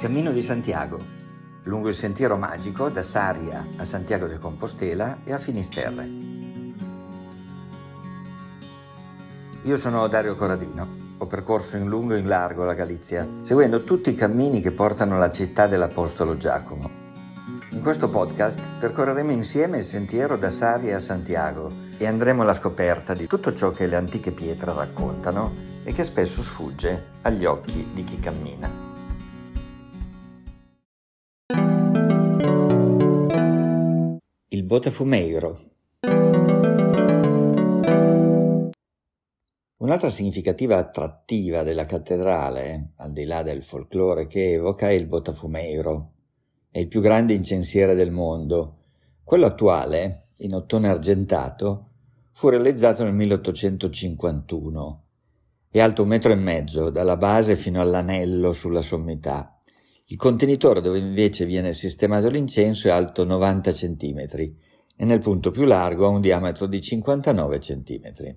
Cammino di Santiago, lungo il sentiero magico da Saria a Santiago de Compostela e a Finisterre. Io sono Dario Corradino, ho percorso in lungo e in largo la Galizia, seguendo tutti i cammini che portano alla città dell'Apostolo Giacomo. In questo podcast percorreremo insieme il sentiero da Saria a Santiago e andremo alla scoperta di tutto ciò che le antiche pietre raccontano e che spesso sfugge agli occhi di chi cammina. Il Botafumeiro. Un'altra significativa attrattiva della cattedrale, al di là del folklore che evoca, è il Botafumeiro. È il più grande incensiere del mondo. Quello attuale, in ottone argentato, fu realizzato nel 1851. È alto un metro e mezzo, dalla base fino all'anello sulla sommità. Il contenitore dove invece viene sistemato l'incenso è alto 90 cm e nel punto più largo ha un diametro di 59 cm.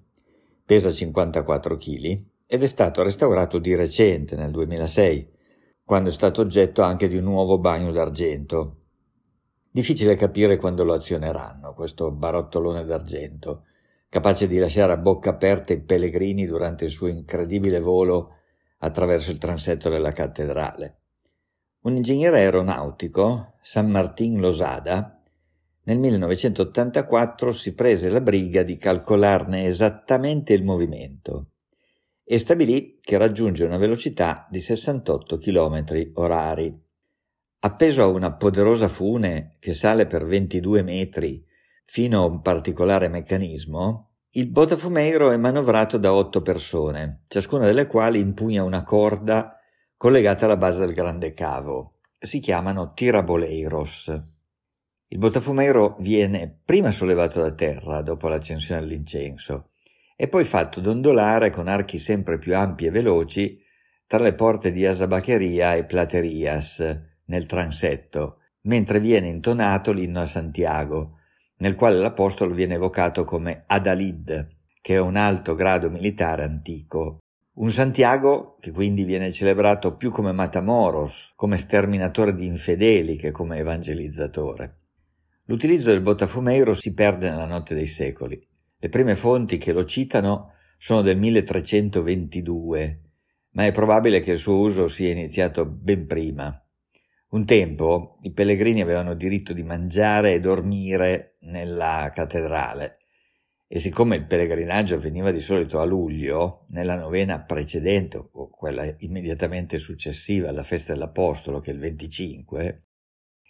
Pesa 54 kg ed è stato restaurato di recente, nel 2006, quando è stato oggetto anche di un nuovo bagno d'argento. Difficile capire quando lo azioneranno, questo barottolone d'argento, capace di lasciare a bocca aperta i pellegrini durante il suo incredibile volo attraverso il transetto della cattedrale. Un ingegnere aeronautico, San Martin Losada, nel 1984 si prese la briga di calcolarne esattamente il movimento e stabilì che raggiunge una velocità di 68 km orari. Appeso a una poderosa fune che sale per 22 metri fino a un particolare meccanismo, il Botafumeiro è manovrato da otto persone, ciascuna delle quali impugna una corda collegate alla base del grande cavo. Si chiamano tiraboleiros. Il botafumeiro viene prima sollevato da terra dopo l'accensione dell'incenso e poi fatto dondolare con archi sempre più ampi e veloci tra le porte di Asabacheria e Platerias nel transetto, mentre viene intonato l'inno a Santiago, nel quale l'apostolo viene evocato come Adalid, che è un alto grado militare antico un Santiago che quindi viene celebrato più come Matamoros, come sterminatore di infedeli che come evangelizzatore. L'utilizzo del Botafumeiro si perde nella notte dei secoli. Le prime fonti che lo citano sono del 1322, ma è probabile che il suo uso sia iniziato ben prima. Un tempo i pellegrini avevano diritto di mangiare e dormire nella cattedrale e siccome il pellegrinaggio avveniva di solito a luglio, nella novena precedente o quella immediatamente successiva alla festa dell'Apostolo, che è il 25,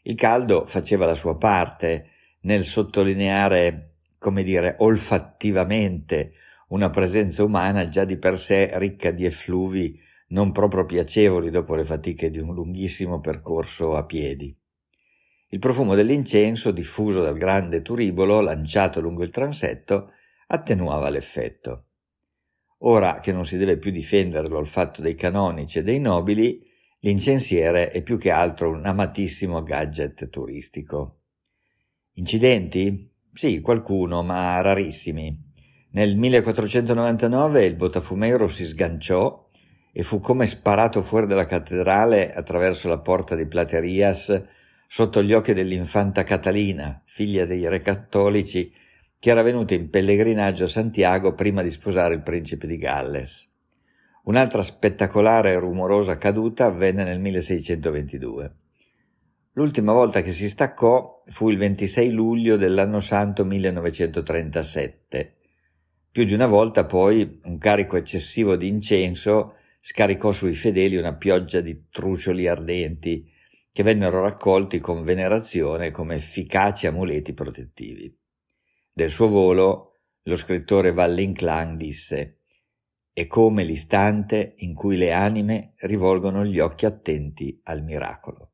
il caldo faceva la sua parte nel sottolineare, come dire, olfattivamente una presenza umana già di per sé ricca di effluvi non proprio piacevoli dopo le fatiche di un lunghissimo percorso a piedi. Il profumo dell'incenso, diffuso dal grande turibolo lanciato lungo il transetto, attenuava l'effetto. Ora che non si deve più difendere l'olfatto dei canonici e dei nobili, l'incensiere è più che altro un amatissimo gadget turistico. Incidenti? Sì, qualcuno, ma rarissimi. Nel 1499 il Botafumeiro si sganciò e fu come sparato fuori dalla cattedrale attraverso la porta di Platerias sotto gli occhi dell'infanta Catalina, figlia dei re cattolici, che era venuta in pellegrinaggio a Santiago prima di sposare il principe di Galles. Un'altra spettacolare e rumorosa caduta avvenne nel 1622. L'ultima volta che si staccò fu il 26 luglio dell'anno santo 1937. Più di una volta poi un carico eccessivo di incenso scaricò sui fedeli una pioggia di trucioli ardenti, che vennero raccolti con venerazione come efficaci amuleti protettivi. Del suo volo lo scrittore Valle-Inclán disse è come l'istante in cui le anime rivolgono gli occhi attenti al miracolo.